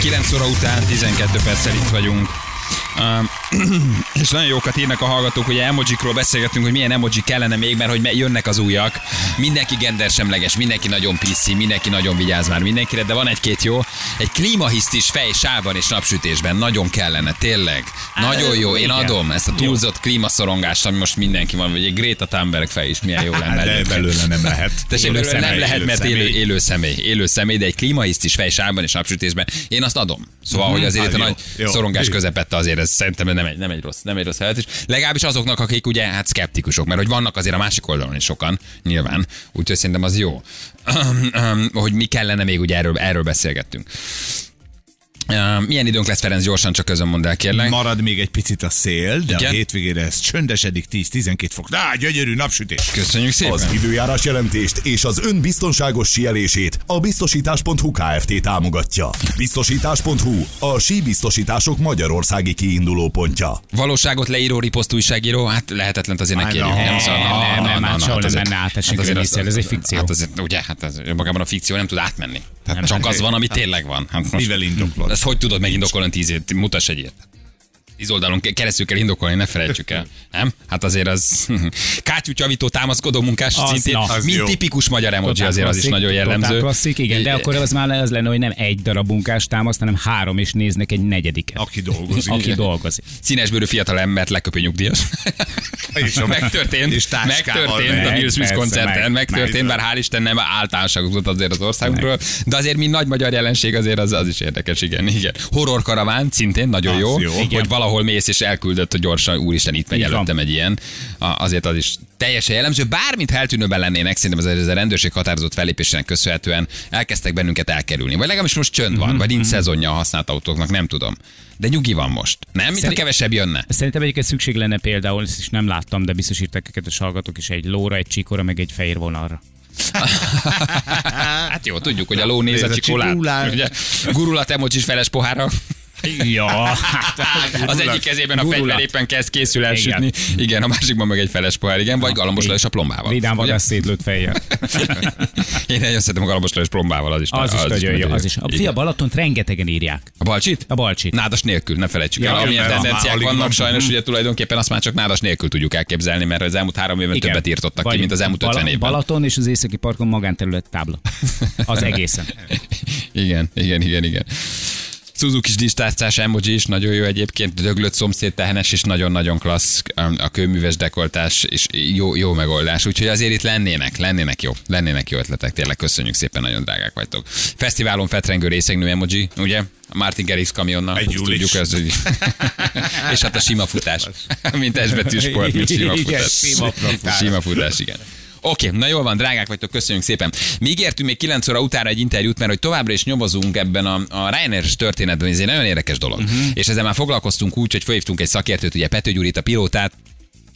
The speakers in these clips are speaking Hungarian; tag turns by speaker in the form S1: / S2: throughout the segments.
S1: 9 óra után 12 perccel itt vagyunk. És nagyon jókat írnak a hallgatók, hogy emojikról beszélgetünk, hogy milyen emoji kellene még, mert hogy jönnek az újak. Mindenki gendersemleges, mindenki nagyon piszi, mindenki nagyon vigyáz már mindenkire, de van egy-két jó. Egy klímahisztis fej sávban és napsütésben nagyon kellene, tényleg. Nagyon jó, én adom ezt a túlzott klímaszorongást, ami most mindenki van, vagy egy Greta Thunberg fej is milyen jó lenne.
S2: De belőle nem lehet.
S1: Tessék, belőle nem lehet, mert élő, élő személy. Élő személy, de egy klímahisztis fej sávban és napsütésben. Én azt adom. Szóval, hogy azért itt a nagy szorongás közepette azért ez szerintem nem egy, nem egy rossz, nem egy rossz felvetés. Legalábbis azoknak, akik ugye hát szkeptikusok, mert hogy vannak azért a másik oldalon is sokan, nyilván. Úgyhogy szerintem az jó. hogy mi kellene még, ugye erről, erről beszélgettünk. Uh, Milyen időnk lesz, Ferenc, gyorsan csak közön mondd el, kérlek.
S2: Marad még egy picit a szél, de
S1: Igen?
S2: a hétvégére ez csöndesedik 10-12 fok. Á, gyönyörű napsütés.
S1: Köszönjük szépen.
S3: Az időjárás jelentést és az ön biztonságos síelését a biztosítás.hu Kft. támogatja. Biztosítás.hu a síbiztosítások magyarországi kiinduló pontja.
S1: Valóságot leíró riposzt újságíró, hát lehetetlen azért ne kérjük. nem,
S4: nem, nem, hát sehol nem menne át,
S1: azért
S4: a
S1: az-
S4: ez egy fikció.
S1: Hát azért, ugye, hát ez, magában a fikció nem tud átmenni.
S2: Nem,
S1: csak
S2: hát-
S1: az van, ami tényleg van. Hát most,
S2: Mivel indoklod?
S1: ezt hogy tudod megindokolni tíz év? Mutass egy ilyet. Tíz oldalon keresztül kell indokolni, ne felejtsük el. Nem? Hát azért az kátyútyavító támaszkodó munkás
S4: Az,
S1: szintén,
S4: na.
S2: Az
S1: mint
S2: jó.
S1: tipikus magyar emoji
S4: Totál
S1: azért az is
S4: klasszik,
S1: nagyon jellemző.
S4: Klasszik, igen, de akkor az már az lenne, hogy nem egy darab munkás támaszt, hanem három, és néznek egy negyediket.
S2: Aki dolgozik.
S4: Aki dolgozik.
S1: Színesbőrű fiatal embert leköpő nyugdíjas.
S2: És a
S1: megtörtént,
S2: és
S1: megtörtént a
S2: megy.
S1: Will Smith koncerten,
S4: meg-
S1: megtörtént, bár hál' Isten nem általánosságot azért az országunkról, de azért mint nagy magyar jelenség azért az, az is érdekes, igen. igen. Horror karaván szintén nagyon jó,
S2: jó.
S1: hogy
S4: Igen.
S1: Valahol mész és elküldött, hogy gyorsan, úristen, itt megy
S4: Így van.
S1: előttem egy ilyen. A- Azért az is teljesen jellemző. Bármint eltűnőben lennének, szerintem ez a, ez a rendőrség határozott fellépésének köszönhetően elkezdtek bennünket elkerülni. Vagy legalábbis most csönd van, vagy nincs szezonja a használt autóknak, nem tudom. De nyugi van most. Nem? Mint ha
S4: Szerint-
S1: kevesebb jönne.
S4: Szerintem egyébként szükség lenne például, ezt is nem láttam, de biztos őket a hallgatók is egy lóra, egy csíkora, meg egy fehér vonalra.
S1: Hát jó, tudjuk, hogy a ló néz a csikolát. gurulat emojis feles pohára.
S4: Ja,
S1: Az egyik kezében a fegyver éppen kezd készül elsütni. Igen. igen, a másikban meg egy feles pohár, igen, vagy galambos és a plombával.
S4: Vidám
S1: Ugye?
S4: vadász szétlőtt fejjel.
S1: Én nagyon szeretem a galambos és plombával, az is.
S4: Az is nagyon jó, az is. A fia Balatont rengetegen írják.
S1: A balcsit?
S4: A balcsit.
S1: Nádas nélkül, ne felejtsük el. Amilyen tendenciák vannak
S2: van.
S1: sajnos, ugye tulajdonképpen azt már csak nádas nélkül tudjuk elképzelni, mert az elmúlt három évben többet írtottak ki,
S4: Vagy
S1: mint az elmúlt
S4: Bala-
S1: 50 évben.
S4: Balaton és az északi parkon magánterület tábla. Az egészen.
S1: Igen, igen, igen, igen. Suzuki-s disztárcás emoji is nagyon jó egyébként, döglött szomszéd tehenes is nagyon-nagyon klassz, a kőműves dekoltás is jó, jó megoldás. Úgyhogy azért itt lennének, lennének jó, lennének jó ötletek, tényleg köszönjük szépen, nagyon drágák vagytok. Fesztiválon fetrengő részegnő emoji, ugye? A Martin Garrix kamionnal.
S2: Egy
S1: tudjuk, ez, hogy... És hát a sima futás. mint esbetű sport, mint sima
S4: Igen,
S1: futás.
S2: sima futás.
S1: Sima futás, igen. Oké, okay, na jól van, drágák vagytok, köszönjük szépen. Mi ígértünk még 9 óra utána egy interjút, mert hogy továbbra is nyomozunk ebben a, a ryanair történetben, ez egy nagyon érdekes dolog. Uh-huh. És ezzel már foglalkoztunk úgy, hogy felhívtunk egy szakértőt, ugye Pető Gyurit, a pilótát,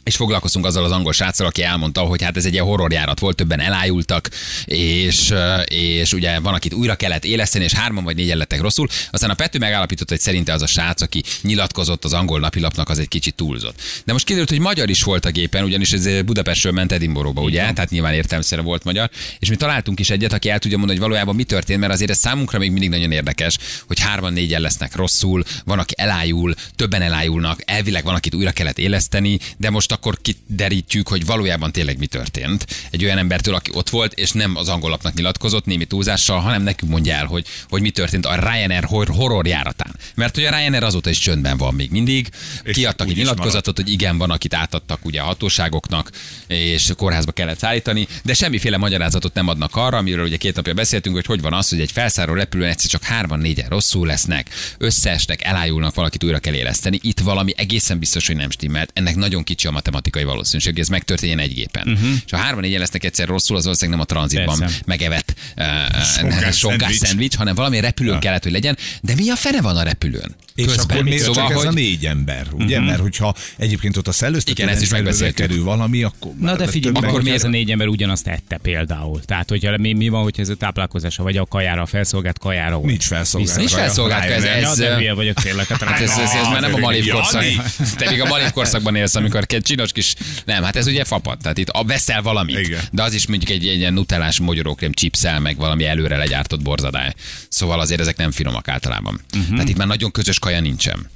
S1: és foglalkoztunk azzal az angol sráccal, aki elmondta, hogy hát ez egy ilyen horrorjárat volt, többen elájultak, és, és ugye van, akit újra kellett éleszteni, és hárman vagy négyen lettek rosszul. Aztán a Pető megállapította, hogy szerinte az a srác, aki nyilatkozott az angol napilapnak, az egy kicsit túlzott. De most kiderült, hogy magyar is volt a gépen, ugyanis ez Budapestről ment Edinburghba, ugye? Tehát nyilván értelmszerűen volt magyar. És mi találtunk is egyet, aki el tudja mondani, hogy valójában mi történt, mert azért ez számunkra még mindig nagyon érdekes, hogy hárman négyen lesznek rosszul, van, aki elájul, többen elájulnak, elvileg van, akit újra kellett éleszteni, de most akkor kiderítjük, hogy valójában tényleg mi történt. Egy olyan embertől, aki ott volt, és nem az angolapnak nyilatkozott némi túlzással, hanem nekünk mondja el, hogy, hogy mi történt a Ryanair hor- horror járatán. Mert hogy a Ryanair azóta is csöndben van még mindig.
S2: És
S1: Kiadtak egy nyilatkozatot, hogy igen, van, akit átadtak ugye a hatóságoknak, és kórházba kellett szállítani, de semmiféle magyarázatot nem adnak arra, amiről ugye két napja beszéltünk, hogy hogy van az, hogy egy felszálló repülőn egyszer csak hárman, négyen rosszul lesznek, összeesnek, elájulnak, valakit újra kell éleszteni. Itt valami egészen biztos, hogy nem stimmelt. Ennek nagyon kicsi a matematikai valószínűség, hogy ez megtörténjen egy gépen. Uh-huh. És ha hárman, négyen lesznek egyszer rosszul, az valószínűleg nem a tranzitban
S4: Persze.
S1: megevett uh,
S2: Sonkás
S1: sonkás
S2: szendvics.
S1: hanem valami repülőn kellett, hogy legyen. De mi a fene van a repülőn?
S2: És
S1: Közben
S2: akkor
S1: még.
S2: miért
S1: Szóval,
S2: csak ez a
S1: hogy-
S2: négy ember, ugye? Mert hogyha egyébként ott a szellőztető
S1: Igen, ezt is megbeszéltük.
S2: kerül valami, akkor...
S4: Na de figyelj, akkor
S2: meg-
S4: mi ez a négy ember ugyanazt ette például? Tehát, hogyha mi, mi van, hogyha ez a táplálkozása, vagy a kajára, a felszolgált kajára volt?
S2: Nincs felszolgált.
S1: Nincs felszolgált ez-.
S4: Ja,
S1: ez-
S4: de hülye vagyok tényleg. Hát,
S1: Hát ez, ez, ez már nem a malív korszak. Te még a malív korszakban élsz, amikor csinos kis... Nem, hát ez ugye fapad. Tehát itt a veszel valamit.
S2: Igen.
S1: De az is mondjuk egy, egy ilyen nutellás mogyorókrém chipszel, meg valami előre legyártott borzadály. Szóval azért ezek nem finomak általában. Uh-huh. Tehát itt már nagyon közös kaja nincsen.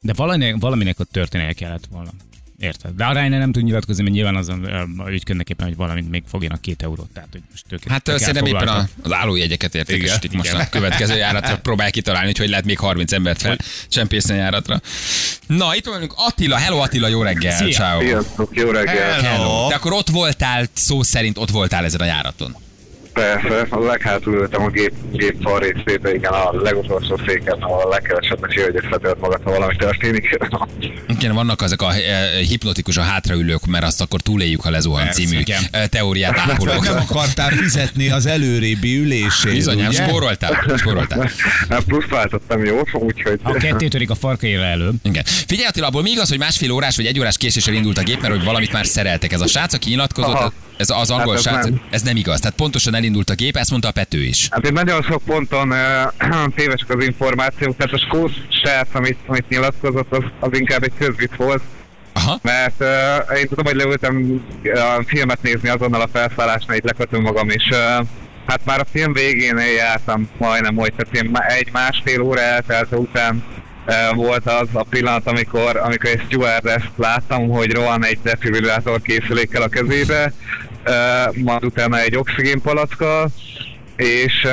S4: De valaminek, valaminek ott történnie kellett volna. Érted? De a Reiner nem tud nyilatkozni, mert nyilván azon ö, ügyködnek éppen, hogy valamit még fogjanak két eurót. Tehát, hogy most tök,
S1: Hát
S4: tök
S1: szerintem éppen a, az állójegyeket értékesítik most
S2: igen.
S1: a következő járatra. Próbálják kitalálni, hogy hogy lehet még 30 embert fel csempészni a járatra. Na, itt vagyunk Attila. Hello Attila, jó reggel.
S4: Szia.
S1: Ciao.
S5: Sziasztok, jó reggel!
S2: Hello.
S1: Te akkor ott voltál, szó szerint ott voltál ezen a járaton.
S5: Persze, a leghátul ültem a gép, gép fal részébe, igen, a legutolsó széken, ahol a legkevesebbet hogy összetölt magad, ha valami történik.
S1: Igen, vannak azok a eh, hipnotikus a hátraülők, mert azt akkor túléljük, ha lezuhan
S2: Persze,
S1: című
S4: igen.
S1: eh, teóriát
S2: Hát
S1: ápolók.
S2: nem akartál fizetni az előrébi ülését,
S1: Bizonyám,
S2: ugye?
S1: spóroltál, spóroltál.
S5: Hát Plusz váltottam jó, úgyhogy...
S4: A kettő törik a farkaira elő.
S1: Igen. Figyelj Attila, abból mi igaz, hogy másfél órás vagy egy órás késéssel indult a gép, mert hogy valamit már szereltek. Ez a srác, aki nyilatkozott,
S5: Aha.
S1: ez az angol
S5: Hát ez
S1: srác,
S5: nem.
S1: ez nem igaz. Tehát pontosan elindult a gép, ezt mondta a Pető is.
S5: Hát én nagyon sok ponton uh, tévesek az információk, tehát a skót srác, amit, amit nyilatkozott, az, az inkább egy közvit volt,
S1: Aha.
S5: mert uh, én tudom, hogy leültem a filmet nézni azonnal a felszállásnál, itt lekötöm magam, és uh, hát már a film végén jártam majdnem, hogy tehát én má- egy másfél óra eltelte után uh, volt az a pillanat, amikor, amikor egy stewardess láttam, hogy rohan egy defibrillátor készülékkel a kezébe, majd utána egy oxigénpalackkal, és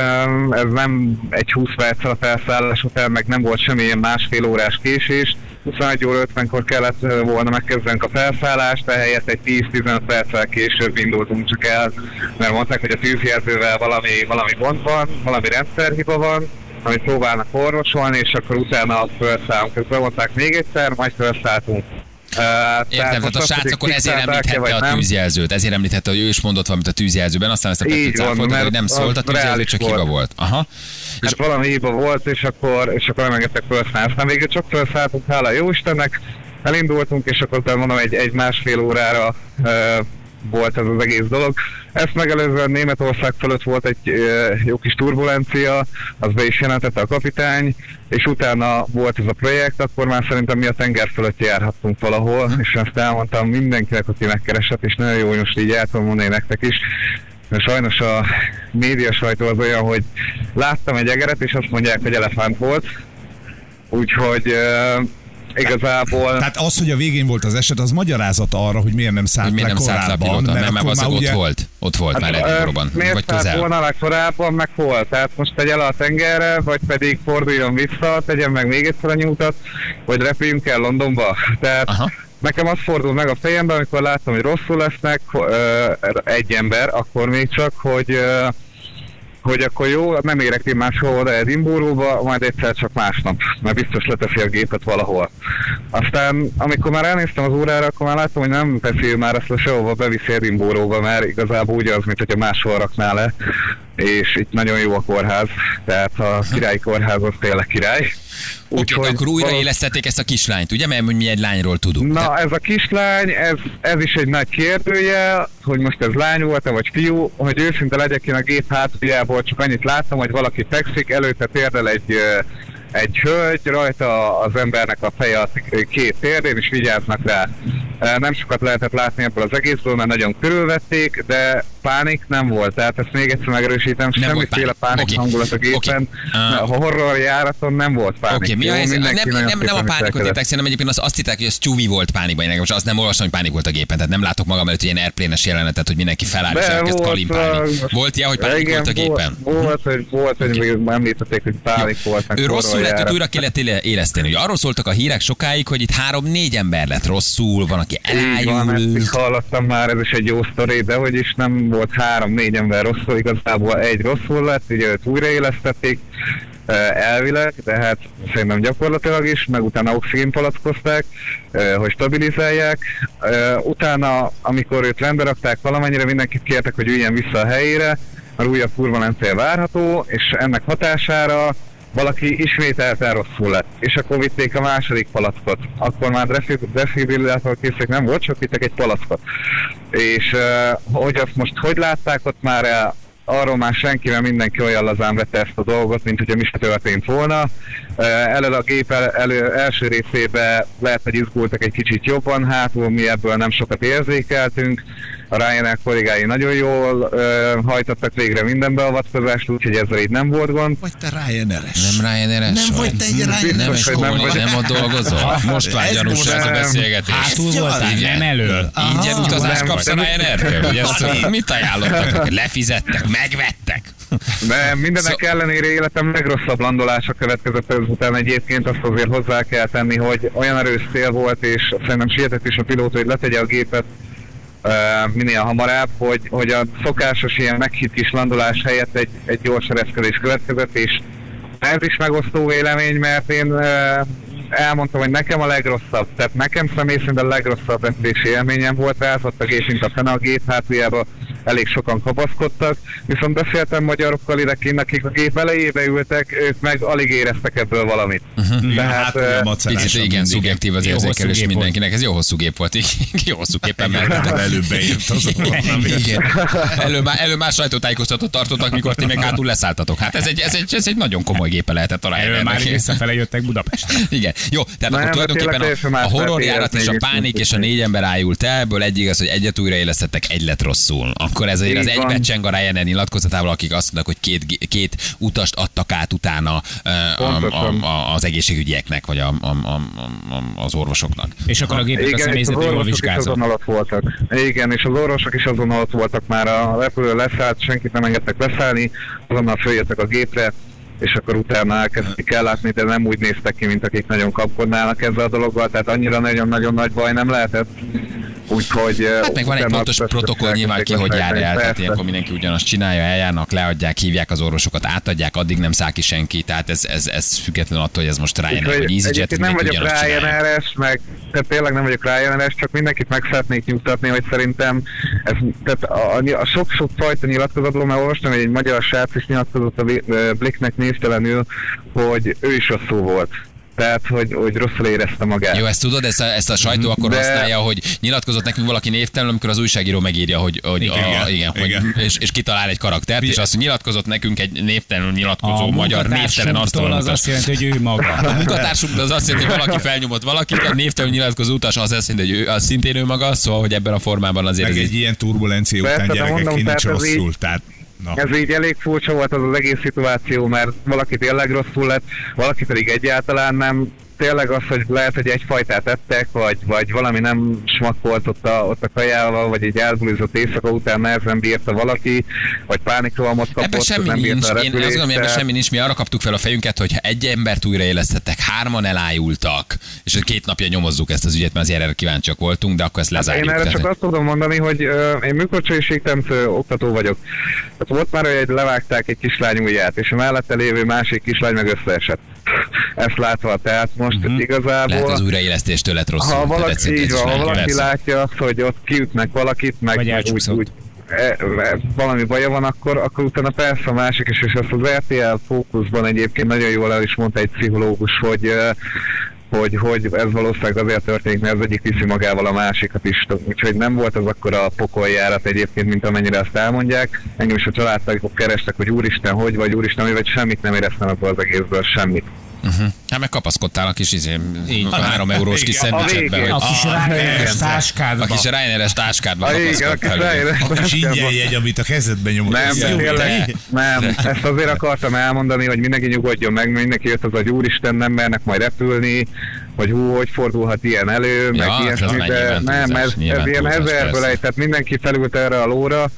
S5: ez nem egy 20 perc a felszállás után, meg nem volt semmilyen másfél órás késés. 21 óra 50-kor kellett volna megkezdenünk a felszállást, ehelyett egy 10-15 perccel később indultunk csak el, mert mondták, hogy a tűzjelzővel valami, valami gond van, valami rendszerhiba van, amit próbálnak orvosolni, és akkor utána felszállunk. Ezt bemondták még egyszer, majd felszálltunk. Uh,
S1: Értem, tehát a srác akkor ezért említhette a tűzjelzőt, ezért említhette, hogy ő is mondott valamit a tűzjelzőben, aztán ezt a
S5: van,
S1: cáfolta, hogy nem szólt a tűzjelző, csak
S5: volt.
S1: hiba volt. Aha. És
S5: Hát valami hiba volt, és akkor, és akkor nem engedtek felszállni. Aztán végül csak felszálltunk, hála jó Istennek, elindultunk, és akkor mondom, egy, egy másfél órára uh, volt ez az egész dolog. Ezt megelőzően Németország fölött volt egy jó kis turbulencia, az be is jelentette a kapitány, és utána volt ez a projekt, akkor már szerintem mi a tenger fölött járhattunk valahol, és ezt elmondtam mindenkinek, aki megkeresett, és nagyon jó, hogy most így el tudom mondani nektek is, mert sajnos a média sajtó az olyan, hogy láttam egy egeret, és azt mondják, hogy elefánt volt. Úgyhogy igazából...
S2: Tehát az, hogy a végén volt az eset, az magyarázat arra, hogy miért nem szállt
S1: miért
S2: le
S1: nem szállt le
S2: korábban.
S1: pilóta, mert, mert
S2: akkor
S1: az
S2: már
S1: ott
S2: ugye-
S1: volt. Ott volt már
S5: ö,
S1: Edinburghban, vagy
S5: miért szállt
S1: közel.
S5: volna le korábban, meg hol? Tehát most tegye le a tengerre, vagy pedig forduljon vissza, tegyen meg még egyszer a nyújtat, vagy repüljünk el Londonba. Tehát
S1: Aha.
S5: nekem az fordul meg a fejembe, amikor láttam, hogy rosszul lesznek ö, egy ember, akkor még csak, hogy ö, hogy akkor jó, nem érek én máshol oda Edinburghba, majd egyszer csak másnap, mert biztos leteszi a gépet valahol. Aztán, amikor már elnéztem az órára, akkor már láttam, hogy nem teszi már ezt le sehova, beviszi Edinburghba, mert igazából úgy az, mint hogyha máshol rakná le, és itt nagyon jó a kórház, tehát a királyi kórház az tényleg király.
S1: Oké, okay, akkor újraélesztették ezt a kislányt, ugye? Mert mi egy lányról tudunk.
S5: Na, ez a kislány, ez, ez is egy nagy kérdője, hogy most ez lány volt-e vagy fiú, hogy őszinte legyek én a gép hátuljából, csak annyit láttam, hogy valaki fekszik, előtte térdel egy, egy hölgy, rajta az embernek a feje a két térdén, és vigyáznak rá. Nem sokat lehetett látni ebből az egészből, mert nagyon körülvették, de pánik nem volt. Tehát ezt még egyszer megerősítem,
S1: Nem
S5: semmiféle
S1: pánik.
S5: pánik
S1: Oké.
S5: hangulat a
S1: Oké.
S5: gépen.
S1: Ah.
S5: A horror járaton nem volt pánik.
S1: Oké, mi a helyzet? Nem, nem, nem, nem a pánikot hittek, szerintem egyébként azt, azt hitták, hogy a Stewie volt pánikban. Én most azt nem olvastam, hogy pánik volt a gépen. Tehát nem látok magam előtt ilyen airplane-es jelenetet, hogy mindenki feláll és elkezd kalimpálni.
S5: uh,
S1: Volt ilyen, hogy pánik
S5: igen,
S1: volt a gépen?
S5: Volt, hogy, volt, hogy még említették, hogy pánik volt.
S1: Ő rosszul lett, hogy újra kellett éle- éleszteni. Ugye arról szóltak a hírek sokáig, hogy itt három-négy ember lett rosszul, van, aki
S5: Így van,
S1: elájult.
S5: hallottam már, ez is egy jó sztori, de hogy is nem volt három-négy ember rosszul, igazából egy rosszul lett, ugye őt újraélesztették, elvileg, de hát szerintem gyakorlatilag is, meg utána oxigénpalackozták, eh, hogy stabilizálják. Utána, amikor őt rendbe rakták, valamennyire mindenkit kértek, hogy üljen vissza a helyére, mert újabb turbulencia várható, és ennek hatására valaki ismételten rosszul lett, és akkor vitték a második palackot. Akkor már defi- defibrillátor készek nem volt, csak vittek egy palackot. És hogy azt most hogy látták ott már el, arról már senki, mert mindenki olyan lazán vette ezt a dolgot, mint hogyha mi se történt volna. Uh, elő a gép el, elő, első részébe lehet, hogy izgultak egy kicsit jobban, hátul mi ebből nem sokat érzékeltünk. A Ryanair kollégái nagyon jól uh, hajtottak végre minden beavatkozást, úgyhogy ezzel így nem volt gond.
S2: Vagy te Ryanair-es.
S1: Nem Ryanair-es
S2: Nem vagy te egy Ryanair-es.
S1: Nem,
S5: Biztos, hogy nem vagy.
S1: nem ott dolgozol? Most már
S2: Ez
S1: gyanús
S2: most
S1: ez a
S5: nem.
S1: beszélgetés.
S4: Hátul voltál, nem elől.
S1: Ingyen utazást
S5: Nem.
S1: kapsz a? Ugye ezt mit ajánlottak? Lefizettek, megvettek?
S5: De mindenek ellenére életem legrosszabb landolása következett ezután egyébként, azt azért hozzá kell tenni, hogy olyan erős szél volt, és szerintem sietett is a pilóta, hogy letegye a gépet minél hamarabb, hogy, hogy a szokásos ilyen meghitt kis landolás helyett egy, egy gyors ereszkedés következett, és ez is megosztó vélemény, mert én elmondtam, hogy nekem a legrosszabb, tehát nekem személy szerint a legrosszabb repülési élményem volt, rázott a gép, mint a fene a gép hátuljába, elég sokan kapaszkodtak, viszont beszéltem magyarokkal idekint, akik a gép elejébe ültek, ők meg alig éreztek ebből valamit.
S2: Igen,
S5: Tehát,
S2: a
S5: eh,
S2: macerás.
S1: Picit igen, szubjektív az
S4: Jó
S1: érzékelés
S4: volt.
S1: mindenkinek. Ez jó hosszú gép volt. Jó hosszú gépen
S2: Mert
S1: ment.
S2: előbb beért azonnal.
S1: Igen. Elő már, elő már sajtótájékoztatót tartottak, mikor ti meg hátul leszálltatok. Hát ez egy, ez egy, ez egy nagyon komoly gépe lehetett a
S4: Erről
S1: Ryanairnek.
S4: már visszafele jöttek Budapestre.
S1: Igen. Jó, tehát akkor
S5: de
S1: tulajdonképpen a, a horrorjárat és a pánik és a négy ember ájult el, ebből egy igaz, hogy egyet újraélesztettek, egy lett rosszul. Akkor ez azért az
S5: van.
S1: egybecseng a Ryanair nyilatkozatával, akik azt mondnak, hogy két, két utast adtak át utána a, a, a, az egészségügyieknek, vagy a, a, a, a, az orvosoknak.
S4: És akkor a gépet a
S5: Igen, és az
S4: személyzet jól
S5: orvosok is
S4: vizsgálta.
S5: azon alatt voltak. Igen, és az orvosok is azon alatt voltak már a repülő leszállt, senkit nem engedtek leszállni, azonnal följöttek a gépre, és akkor utána elkezdték ellátni, de nem úgy néztek ki, mint akik nagyon kapkodnának ezzel a dologgal, tehát annyira nagyon-nagyon nagy baj nem lehetett. Úgyhogy...
S1: Hát meg van egy pontos protokoll nyilván ki, hogy jár el, tehát ilyenkor mindenki ugyanazt csinálja, eljárnak, leadják, hívják az orvosokat, átadják, addig nem száll ki senki, tehát ez, ez, ez független attól, hogy ez most Ryanair vagy EasyJet,
S5: nem vagyok. Ryanair-es, meg tehát tényleg nem vagyok Ryanair-es, csak mindenkit meg szeretnék nyugtatni, hogy szerintem ez, tehát a, a, a sok-sok fajta nyilatkozatról, mert olvastam, hogy egy magyar srác is nyilatkozott a ö, Blicknek névtelenül, hogy ő is rosszul volt. Tehát, hogy, hogy rosszul érezte magát.
S1: Jó, ezt tudod, ezt a, ezt a sajtó akkor
S5: De-
S1: használja, hogy nyilatkozott nekünk valaki névtelen, amikor az újságíró megírja, hogy, hogy
S4: Igen.
S1: a, igen, hogy,
S2: Igen.
S1: És, és kitalál egy karaktert, és azt nyilatkozott nekünk egy névtelenül nyilatkozó
S4: A
S1: magyar névtelen
S4: munkatársunktól az azt jelenti, hogy ő maga.
S1: A munkatársunk az azt jelenti, hogy valaki felnyomott valakit, a névtelen nyilatkozó utas az azt jelenti, hogy ő az szintén ő maga, szóval, hogy ebben a formában azért
S2: Meg
S1: ez
S2: egy
S1: egy
S2: ilyen turbulencia után gyerekek
S5: mondom,
S2: ki nincs rosszul. Tehát, na.
S5: Ez így elég furcsa volt az az egész szituáció, mert valaki tényleg rosszul lett, valaki pedig egyáltalán nem. Tényleg az, hogy lehet, hogy egy fajtát ettek, vagy, vagy valami nem smakkolt ott a, ott a kajával, vagy egy elbulizott éjszaka után nehezen bírta valaki, vagy pánikrohamot kapott,
S1: Ebben semmi
S5: nem
S1: nincs.
S5: a
S1: Én azt gondolom, ebben
S5: repülést,
S1: semmi nincs. Mi arra kaptuk fel a fejünket, hogy ha egy embert újraélesztettek, hárman elájultak, és két napja nyomozzuk ezt az ügyet, mert azért erre kíváncsiak voltunk, de akkor ezt lezárjuk.
S5: Hát Én erre
S1: Tehát-
S5: csak azt tudom mondani, hogy uh, én műkorcsőségteremtő oktató vagyok. Tehát volt már, hogy levágták egy kislány ujját, és a mellette lévő másik kislány meg összeesett. Ezt látva, tehát most uh-huh. igazából...
S1: Lehet az újraélesztéstől lett rosszul.
S5: Ha valaki,
S1: egyszerűen
S5: így van, ha valaki látja azt, hogy ott kiütnek valakit, meg,
S4: Vagy
S5: meg úgy, úgy e, e, valami baja van, akkor, akkor utána persze a másik is, és ezt az RTL fókuszban egyébként nagyon jól el is mondta egy pszichológus, hogy hogy, hogy ez valószínűleg azért történik, mert az egyik viszi magával a másikat is. Úgyhogy nem volt az akkor a pokoljárat egyébként, mint amennyire ezt elmondják. Engem is a családtagok kerestek, hogy úristen, hogy vagy úristen, mi vagy semmit nem éreztem abból az egészből, semmit.
S1: Hát meg kapaszkodtál a kis izé, a három eurós kis szendvicsetbe.
S4: A kis
S5: Ah,
S4: rájönés
S5: igen.
S1: A
S4: táskádba.
S1: kis Ryanair-es táskádba kapaszkodtál.
S5: Ryanair-es
S2: A kis
S5: táskádba.
S2: ingyen jegy, amit a kezedbe nyomod.
S5: Nem, nem. Ezt azért akartam elmondani, hogy mindenki nyugodjon meg, mindenki jött az, hogy úristen, nem mernek majd repülni, hogy hú, hogy fordulhat ilyen elő, meg
S1: hát az
S5: ilyesmi, de nem, ez, ez ilyen ezerből egy, tehát mindenki felült erre a lóra,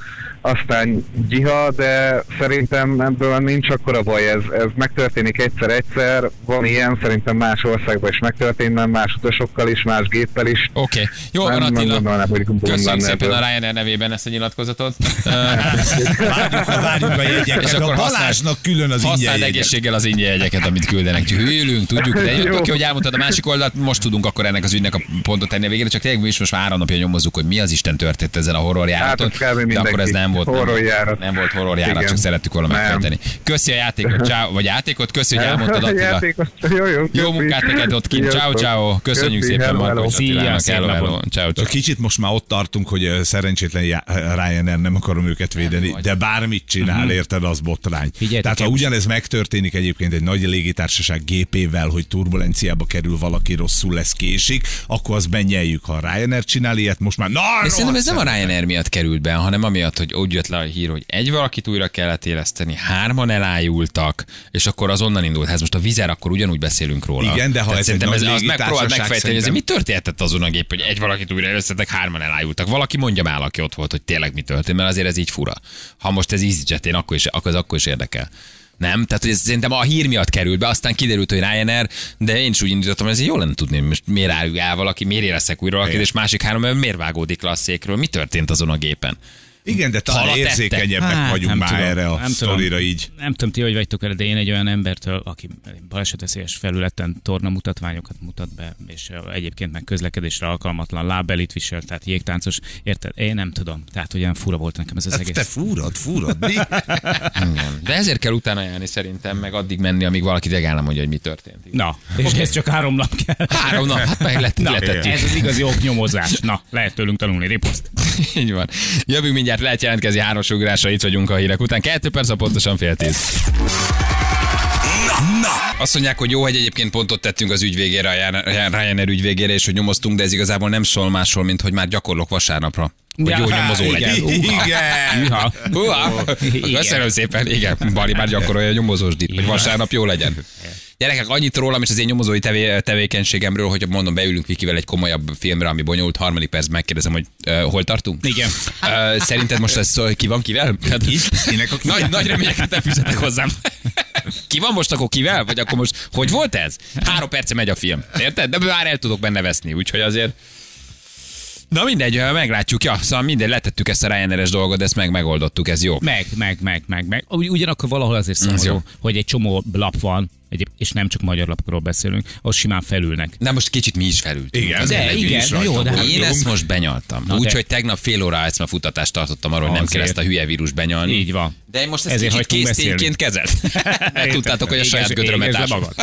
S5: aztán gyiha, de szerintem ebből nincs akkora baj, ez, ez megtörténik egyszer-egyszer, van ilyen, szerintem más országban is megtörtént, nem más utasokkal is, más géppel is.
S1: Oké, okay. jó van Attila.
S5: gondolnám, hogy
S1: Köszönjük szépen
S5: ebből.
S1: a Ryanair nevében ezt a nyilatkozatot.
S2: Várjuk, a- várjuk a
S1: És
S2: jegyeket.
S1: akkor
S2: A Balázsnak külön az ingyen
S1: egészséggel az ingyen jegyeket, amit küldenek. Hűlünk, tudjuk, de
S5: Jó.
S1: oké, hogy elmondtad a másik oldalt, most tudunk akkor ennek az ügynek a pontot tenni a végére, csak tényleg mi is most már három napja nyomozzuk, hogy mi az Isten történt ezen a horrorjáraton.
S5: Hát, ez kb.
S1: de akkor ez nem volt, nem,
S5: horrorjárat.
S1: nem volt horrorjárat,
S5: Igen.
S1: csak szerettük volna
S5: Nem.
S1: megfejteni. Köszi a játékot, ciao, vagy játékot, köszi, hogy elmondtad Attila.
S5: Jó, jó,
S1: Jó munkát neked ott kint, ciao, ciao. Köszönjük
S5: Köszi,
S1: szépen. Markovics Attilának. Hello. Ciao, ciao.
S2: Csak kicsit most már ott tartunk, hogy szerencsétlen Ryanair nem akarom őket védeni, de bármit csinál, érted, az botrány. Tehát ha ugyanez megtörténik egyébként egy nagy légitársaság gépével, hogy turbulenciába kerül valaki, rosszul lesz, késik, akkor azt benyeljük, ha a Ryanair csinál ilyet, most már na,
S1: De szerintem ez nem a Ryanair miatt került be, hanem amiatt, hogy úgy jött le a hír, hogy egy valakit újra kellett éleszteni, hárman elájultak, és akkor az onnan indult. Hát most a vizer, akkor ugyanúgy beszélünk róla.
S2: Igen, de ha
S1: Tehát
S2: ez egy
S1: szerintem
S2: nagy
S1: ez, az
S2: légitársaság,
S1: megpróbált megfejteni, hogy mi történhetett azon a gép, hogy egy valakit újra élesztettek, hárman elájultak. Valaki mondja már, aki ott volt, hogy tényleg mi történt, mert azért ez így fura. Ha most ez EasyJet, én akkor is, akkor az akkor is érdekel. Nem? Tehát hogy ez szerintem a hír miatt került be, aztán kiderült, hogy Ryanair, de én is úgy indítottam, hogy ez jó lenne tudni, hogy most miért áll valaki, miért éreztek újra valakit, és másik három, mert miért vágódik le a székről, mi történt azon a gépen?
S2: Igen, de talán érzékenyebbek
S4: Hát,
S2: vagyunk
S4: nem
S2: már
S4: tudom,
S2: erre a
S4: nem tudom.
S2: sztorira így.
S4: Nem tudom, ti hogy vagytok vele, de én egy olyan embertől, aki balesetveszélyes felületen torna mutatványokat mutat be, és egyébként meg közlekedésre alkalmatlan lábbelit visel, tehát jégtáncos, érted? Én nem tudom. Tehát, hogy olyan fura volt nekem ez az
S2: Hát
S4: egész.
S2: te fúrod, fúrod, mi?
S1: De ezért kell utána járni szerintem, meg addig menni, amíg valaki tényleg mondja, hogy mi történt.
S4: Na, és ez csak három nap kell.
S1: Három nap, hát meg lett,
S4: Na, ez az igazi oknyomozás. Na, lehet tőlünk tanulni, riposzt.
S1: Így van. Jövünk mindjárt, lehet jelentkezni háros ugrásra, itt vagyunk a hírek után. Kettő perc, a pontosan fél tíz.
S3: Na!
S1: Azt mondják, hogy jó, hogy egyébként pontot tettünk az ügy végére, a Ryan- Ryanair ügy végére, és hogy nyomoztunk, de ez igazából nem szól másról, mint hogy már gyakorlok vasárnapra. Hogy
S4: Ja,
S1: jó nyomozó
S4: igen.
S1: legyen.
S2: Igen.
S1: Uha.
S4: Igen.
S1: Köszönöm szépen, igen. Bari már gyakorolja a nyomozós dit, hogy vasárnap jó legyen. Gyerekek, annyit rólam és az én nyomozói tevé, tevékenységemről, hogy mondom, beülünk Vikivel egy komolyabb filmre, ami bonyolult, harmadik perc megkérdezem, hogy uh, hol tartunk?
S4: Igen.
S1: Uh, szerinted most ez szól, ki van kivel? Hát,
S2: Kinek a kivel?
S1: nagy, nagy reményeket nem fűzetek hozzám. Ki van most akkor kivel? Vagy akkor most, hogy volt ez? Három perce megy a film. Érted? De már el tudok benne veszni, úgyhogy azért Na mindegy, meglátjuk. Ja, szóval mindegy, letettük ezt a Ryanair-es dolgot, de ezt meg megoldottuk, ez jó.
S4: Meg, meg, meg, meg, meg. Ugy- Ugyanakkor valahol azért
S1: jó.
S4: szomorú, hogy egy csomó lap van, egyéb, és nem csak magyar lapokról beszélünk, az simán felülnek.
S1: De most kicsit mi is felültünk.
S2: Igen,
S4: de igen,
S1: is
S4: na jó, de hát
S1: Én
S4: jó.
S1: ezt most benyaltam.
S4: Na
S1: Úgyhogy tegnap fél óra ezt futatást tartottam arról, hogy nem kell ezt a hülye vírus benyalni.
S4: Így van.
S1: De én most ezt
S4: Ezért
S1: kicsit késztényként kezelt. Mert tudtátok, hogy a saját gödrömet
S4: magad.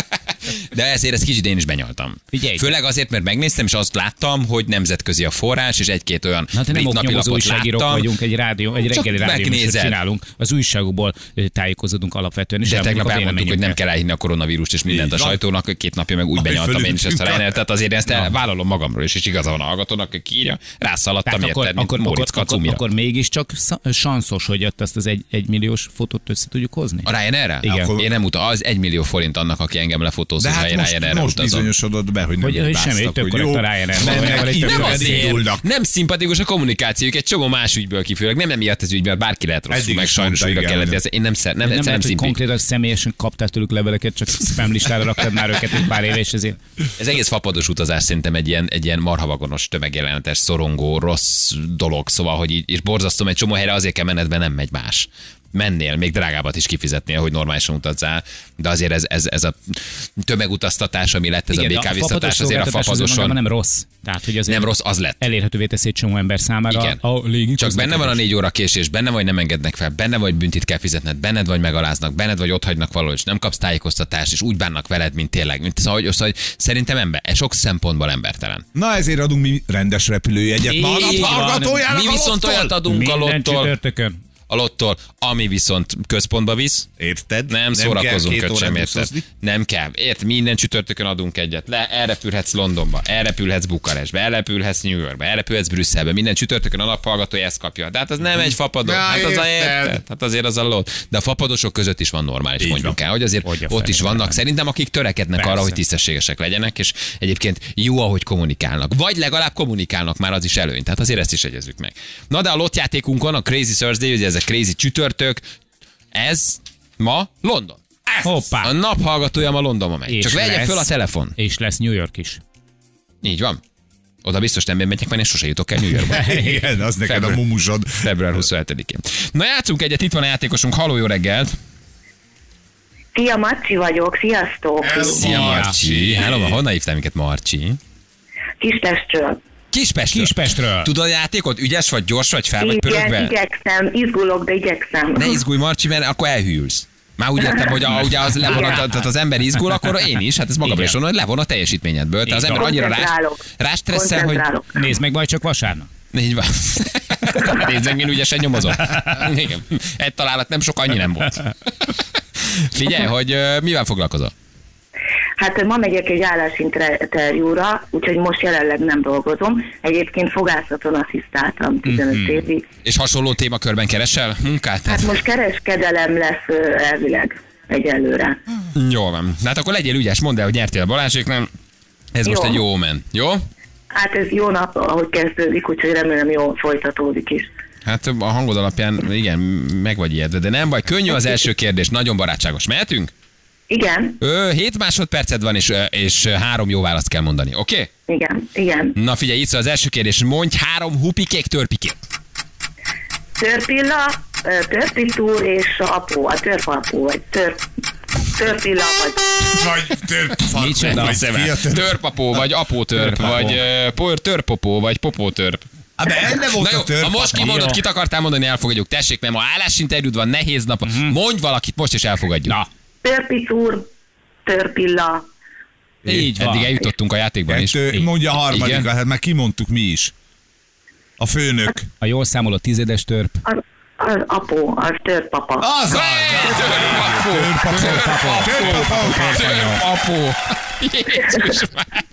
S1: De ezért ezt kicsit én is benyaltam.
S4: Figyelj.
S1: Főleg azért, mert megnéztem, és azt láttam, hogy nemzetközi a forrás, és egy-két olyan
S4: Na, te nem
S1: brit napilapot
S4: újságírók
S1: láttam.
S4: vagyunk, egy rádió, egy reggeli rádió csinálunk. Az újságokból tájékozódunk alapvetően. És
S1: De tegnap elmondtuk, hogy nem kell elhinni a koronavírust és mindent a sajtónak, két napja meg úgy benyaltam én is ezt a Ryanair, tehát azért ezt vállalom magamról is, és igaza van a hallgatónak, aki írja, rászaladtam érted, mint
S4: akkor, akkor,
S1: Móricz Kacumira.
S4: akkor mégiscsak sz- sanszos, hogy ott ezt az egy, milliós fotót össze tudjuk hozni.
S1: A Ryanair-re?
S4: Igen.
S1: Én nem utam, az egy millió forint annak, aki engem lefotóz,
S2: De
S1: ha
S2: hát
S1: én
S2: most,
S1: Ryanair-re
S2: most
S1: utazom.
S2: bizonyosodott be, hogy nem
S4: Hogy- hogy semmi,
S2: hogy jó,
S4: a Ryanair,
S1: Nem azért, nem szimpatikus a kommunikációjuk, egy csomó más ügyből kifolyólag, nem emiatt az ügyben, bárki lehet rosszul,
S2: Eddig
S1: meg sajnos
S2: hogy-
S1: Ez, én nem, szer, nem,
S4: nem,
S1: nem,
S4: nem konkrétan személyesen kaptál tőlük leveleket, csak spam listára raktad már őket egy pár éve, és ezért
S1: Ez egész fapados utazás szerintem egy ilyen, egy ilyen marhavagonos tömegjelenetes, szorongó, rossz dolog, szóval, hogy így, és borzasztom, egy csomó helyre azért kell menned, mert nem megy más. Mennél, még drágábbat is kifizetnél, hogy normálisan utazzál, de azért ez, ez, ez a tömegutaztatás, ami lett, ez
S4: Igen,
S1: a
S4: de
S1: BK
S4: fapados
S1: visszatás, azért a
S4: magában nem rossz. Tehát, hogy azért
S1: nem rossz, az lett.
S4: elérhetővé teszi egy csomó ember számára
S1: Igen.
S4: a légi
S1: Csak benne van a négy óra késés, benne vagy nem engednek fel, benne vagy büntit kell fizetned, benned vagy megaláznak, benned vagy ott hagynak valahol, és nem kapsz tájékoztatást, és úgy bánnak veled, mint tényleg. Mint, szóval, hogy, szóval, hogy szerintem ember, ez sok szempontból embertelen.
S2: Na ezért adunk mi rendes repülőjegyet. Ma a hallgatójának
S1: Mi viszont olyat adunk a lottól. A lottól, ami viszont központba visz,
S2: Érted?
S1: nem,
S2: kell
S1: szórakozunk öt sem, érted? Nem kell. Ért, minden csütörtökön adunk egyet. Le, elrepülhetsz Londonba, elrepülhetsz Bukarestbe, elrepülhetsz New Yorkba, elrepülhetsz Brüsszelbe. Minden csütörtökön a naphallgatója ezt kapja. De hát az nem egy fapados.
S2: Na,
S1: hát az a
S2: érted.
S1: Hát azért az a lot. De a fapadosok között is van normális,
S2: Így
S1: mondjuk
S2: van.
S1: el, hogy azért
S4: Hogy
S1: ott is vannak.
S4: nem.
S1: Szerintem akik törekednek
S4: Persze.
S1: arra, hogy tisztességesek legyenek, és egyébként jó, ahogy kommunikálnak. Vagy legalább kommunikálnak már, az is előny. Tehát azért ezt is egyezzük meg. Na de a lottjátékunkon, a Crazy Thursday, ugye ez a Crazy csütörtök, ez ma London. Ez
S4: Hoppá.
S1: A naphallgatója ma Londonba megy.
S4: És
S1: Csak vegye föl a telefon.
S4: És lesz New York is.
S1: Így van. Oda biztos nem megyek, mert én sose jutok el New Yorkba.
S2: Igen, az neked a
S1: Február.
S2: mumusod.
S1: Február 27-én. Na játszunk egyet, itt van a játékosunk. Haló, jó reggelt!
S6: Szia, Marci vagyok, sziasztok!
S1: Szia, Marcsi! Hello, honnan hívtál minket, Marcsi?
S6: Kistestről.
S1: Kispestről.
S4: Kispestről.
S1: Tudod a játékot? Ügyes vagy, gyors vagy, fel vagy
S6: Igen,
S1: pörögve?
S6: igyekszem, izgulok, de igyekszem.
S1: Ne izgulj, Marcsi, mert akkor elhűlsz. Már úgy értem, hogy a, ugye az levon, a, tehát az ember izgul, akkor én is, hát ez magamra is mondom, hogy levon a teljesítményedből. Te az ember annyira rástresszel, hogy
S6: Koncentrálok.
S4: Nézd meg majd csak vasárnap.
S1: így van. Nézd meg, én ügyesen nyomozom. Igen. Egy találat nem sok, annyi nem volt. Figyelj, hogy ö, mivel foglalkozol?
S6: Hát ma megyek egy állásinterjúra, úgyhogy most jelenleg nem dolgozom. Egyébként fogászaton asszisztáltam 15
S1: Mhm.
S6: évig.
S1: És hasonló témakörben keresel munkát?
S6: Hát most kereskedelem lesz elvileg egyelőre.
S1: Jó van. Hát akkor legyél ügyes, mondd el, hogy nyertél Balázséknál. Ez most
S6: Jó.
S1: egy jó men. Jó?
S6: Hát ez jó nap, ahogy kezdődik, úgyhogy remélem jól folytatódik is.
S1: Hát a hangod alapján igen, meg vagy ijedve, de nem baj. Könnyű az első kérdés, nagyon barátságos. Mehetünk?
S6: Igen,
S1: Ö, 7 másodperced van, és, és három jó választ kell mondani, oké? Okay?
S6: igen, igen.
S1: Na figyelj, itt az első kérdés. Mondj három hupikék törpikét.
S6: Törpilla, törpitúr és apó, a törpapó, vagy tör, törpilla, vagy
S2: Vagy tör,
S4: Micsoda
S2: vagy
S4: szeme.
S2: fia tör.
S1: Törpapó, vagy apótörp,
S4: Törpapó.
S1: vagy por- törpopó, vagy popótörp.
S2: Hát de enne
S1: Na
S2: volt
S1: jó,
S2: a tör.
S1: ha most kimondod, kit akartál mondani, elfogadjuk. Tessék, mert ma állásinterjúd van, nehéz nap. Mondj valakit most, és elfogadjuk.
S4: Na,
S6: törpitúr, törpilla,
S4: így van.
S1: Eddig eljutottunk a játékban is.
S2: Mondja a harmadikat,
S1: Igen.
S2: hát már kimondtuk mi is. A főnök.
S4: A jól számoló tizedes törp.
S6: az, az apó, az törpapa.
S2: Az az!
S1: Apó. Jézus már.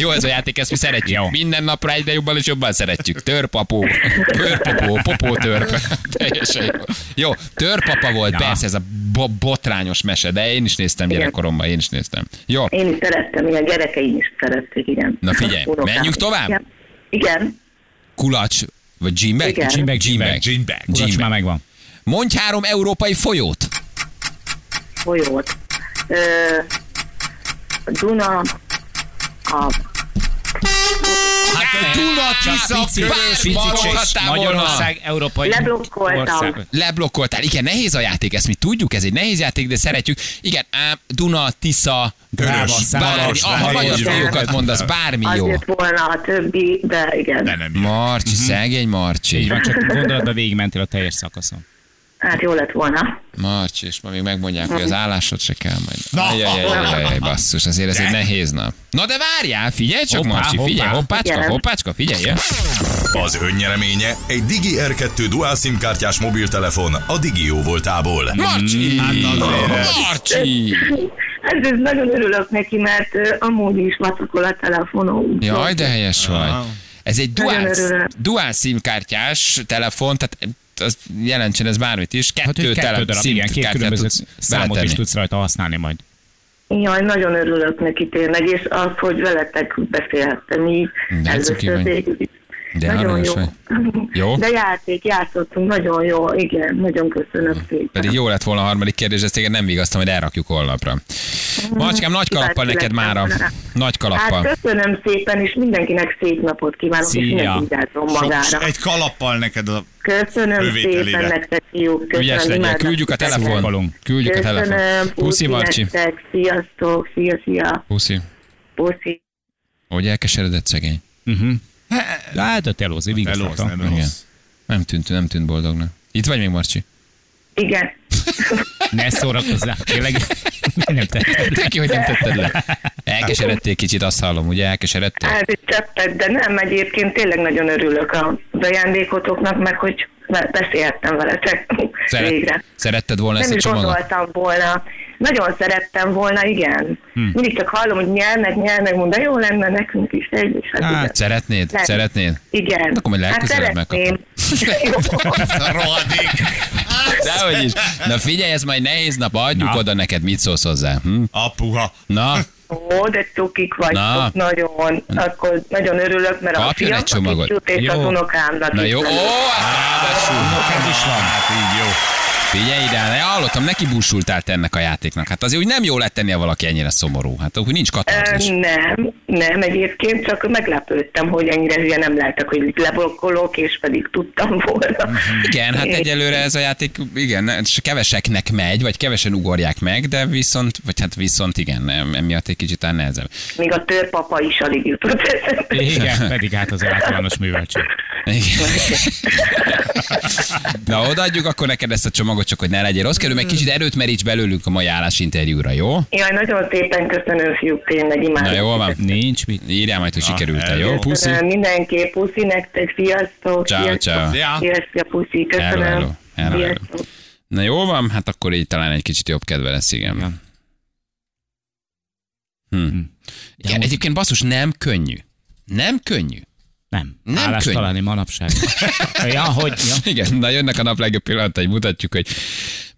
S1: Jó ez a játék, ezt mi szeretjük.
S4: Jó.
S1: Minden napra egyre jobban és jobban szeretjük. Törpapó, törpapó, popó törp. Teljesen jó. Jó, törpapa volt,
S4: Ja.
S1: persze, ez a bo- botrányos mese, de én is néztem
S6: Igen.
S1: gyerekkoromban, én is néztem. Jó,
S6: Én is szerettem, igen, gyerekeim is szerették, igen.
S1: Na figyelj,
S6: Unokám
S1: menjünk tovább?
S6: Igen. igen.
S1: kulacs, vagy gymbek?
S6: Igen.
S4: Gymbek, gymbek.
S2: Ginback.
S4: Kulacs már megvan.
S1: Mondj három európai folyót.
S6: folyót. Ö, Duna, a
S2: Hát Duna.
S4: Magyarország, európai
S6: Leblokkoltam.
S4: ország.
S1: Leblokkoltál. Igen, nehéz a játék, ezt mi tudjuk, ez egy nehéz játék, de szeretjük. Igen, ám, Duna, Tisza,
S2: Körös,
S1: bármi, ha magyar folyókat mondasz, bármi
S6: az
S1: jó.
S6: jött volna a többi, de igen.
S2: De nem.
S1: Marcsi, szegény Marcsi.
S4: Így van, csak gondolatban végigmentél a teljes szakaszon.
S6: Hát jó lett volna.
S1: Marcsi, és ma még megmondják, hogy az állásod se kell majd.
S2: Na.
S1: Ajajajajaj, basszus, azért ez egy nehéz nap. Na de várjál, figyelj csak,
S4: Hoppá,
S1: Marcsi, figyelj,
S4: hoppá.
S1: hoppácska,
S6: Igen.
S1: hoppácska, figyelj.
S3: Az önnyereménye egy Digi R2 Dual SIM kártyás mobiltelefon a Digió voltából.
S1: Marcsi. Marcsi.
S6: Hát ez nagyon örülök neki, mert amúgy is vacakol a telefonom.
S1: Jaj, de helyes vagy. Ez egy dual, dual SIM kártyás telefon, tehát az jelentsen ez bármit is. Kettő,
S4: Hát, kettő
S1: tele-
S4: darab,
S1: SIM
S4: igen, két különböző
S1: tudsz
S4: számot is
S1: beletenni.
S4: tudsz rajta használni majd.
S6: Jaj, nagyon örülök neki tényleg, és az, hogy veletek beszélhettem így.
S1: De hát
S6: végül is.
S1: De
S6: nagyon jó.
S1: vagy. Jó?
S6: De játék, játszottunk, nagyon jó, igen, nagyon köszönöm szépen.
S1: Pedig jó lett volna a harmadik kérdés, ezt téged nem vigasztam, hogy elrakjuk holnapra. Marcsikám, nagy kalappal neked mára. Nagy kalappal.
S6: Hát köszönöm szépen, és mindenkinek szép napot kívánok,
S4: Szia.
S6: és mindenki
S2: Sok,
S6: magára.
S2: egy kalappal neked a...
S6: Köszönöm szépen nektek, fiúk. Köszönöm,
S1: Ügyes legyél, küldjük a telefon. Küldjük a telefon.
S6: Köszönöm,
S1: Puszi, Marcsi.
S6: nektek, sziasztok, szia, szia,
S1: Puszi.
S6: puszi.
S1: Hogy elkeseredett szegény.
S4: Uh-huh. Hát a telózi,
S2: Elóz,
S4: vigasztalta.
S2: nem
S1: Igen.
S2: rossz.
S1: Nem tűnt, nem tűnt boldognak. Itt vagy még, Marcsi?
S6: Igen.
S4: Ne szórakozzál, tényleg nem tettem.
S1: Neki, hogy nem tetted le. Elkeseredtél kicsit, azt hallom, ugye? Elkeseredtél?
S6: Hát itt cseppet, de nem, egyébként tényleg nagyon örülök a ajándékotoknak, meg hogy beszélhettem veletek végre.
S1: Szeret, szeretted volna ezt
S6: Nem
S1: a
S6: is
S1: csomagot?
S6: gondoltam volna. Nagyon szerettem volna, igen.
S1: Hm.
S6: Mindig csak hallom, hogy nyernek, nyernek, mondom, de jó lenne nekünk is egy, és hát, igen.
S1: Hát, szeretnéd?
S6: Nem.
S1: Szeretnéd?
S6: igen.
S1: akkor majd
S6: hát
S1: legközelebb
S6: szeretném. Jó.
S2: A rohadék.
S1: Dehogy is. Na figyelj, ez majd nehéz nap, adjuk
S4: Na.
S1: oda neked, mit szólsz hozzá? Hm?
S2: Apuha.
S1: Na,
S6: Ó, de cukik vagytok,
S1: Na.
S6: nagyon. Akkor nagyon örülök, mert a
S1: Kapjon egy csomagot.
S6: is jut, és
S4: Jó.
S6: az unokámnak
S1: na
S6: is.
S1: jó, ó, hát ráadásul.
S4: Ez is van.
S2: Hát így jó.
S1: Figyelj ide, ne, hallottam, neki búsultál te ennek a játéknak. Hát azért úgy nem jó lett tennie valaki ennyire szomorú. Hát úgy nincs
S6: Ö,
S1: katarzus.
S6: Nem, Nem, egyébként csak meglepődtem, hogy ennyire hülye nem lehetek, hogy leblokkolok, és pedig tudtam volna.
S1: Igen, hát egyelőre ez a játék, igen, keveseknek megy, vagy kevesen ugorják meg, de viszont, vagy hát viszont igen, emiatt egy kicsit talán nehezebb.
S6: Még a törpapa is alig jutott.
S4: Igen, pedig hát az általános műveltség.
S1: Igen. Na, odaadjuk akkor neked ezt a csomagot, csak hogy ne legyél rossz. Kerül, meg kicsit erőt meríts belőlünk a mai állásinterjúra, jó?
S6: Jaj, nagyon szépen köszönöm, fiúk, tényleg imádom.
S1: Na jó van.
S4: Nincs mit.
S1: Írjál majd, hogy sikerült
S2: el
S1: jó? Puszi.
S6: Mindenképp, puszi nektek, sziasztok.
S1: Ciao,
S6: sziasztok.
S1: ciao.
S2: Ja.
S6: Sziasztok, puszi, köszönöm.
S1: hello. Hello, hello.
S6: Sziasztok.
S1: Na jó van, hát akkor így talán egy kicsit jobb kedve lesz, igen.
S4: Igen.
S1: Hm. Igen, egyébként basszus, nem könnyű. Nem könnyű.
S4: Nem.
S1: Nem
S4: Nem Állás
S1: könnyű.
S4: találni manapság. ja, hogy... Ja.
S1: Igen, na jönnek a nap legjobb pillanatai, mutatjuk, hogy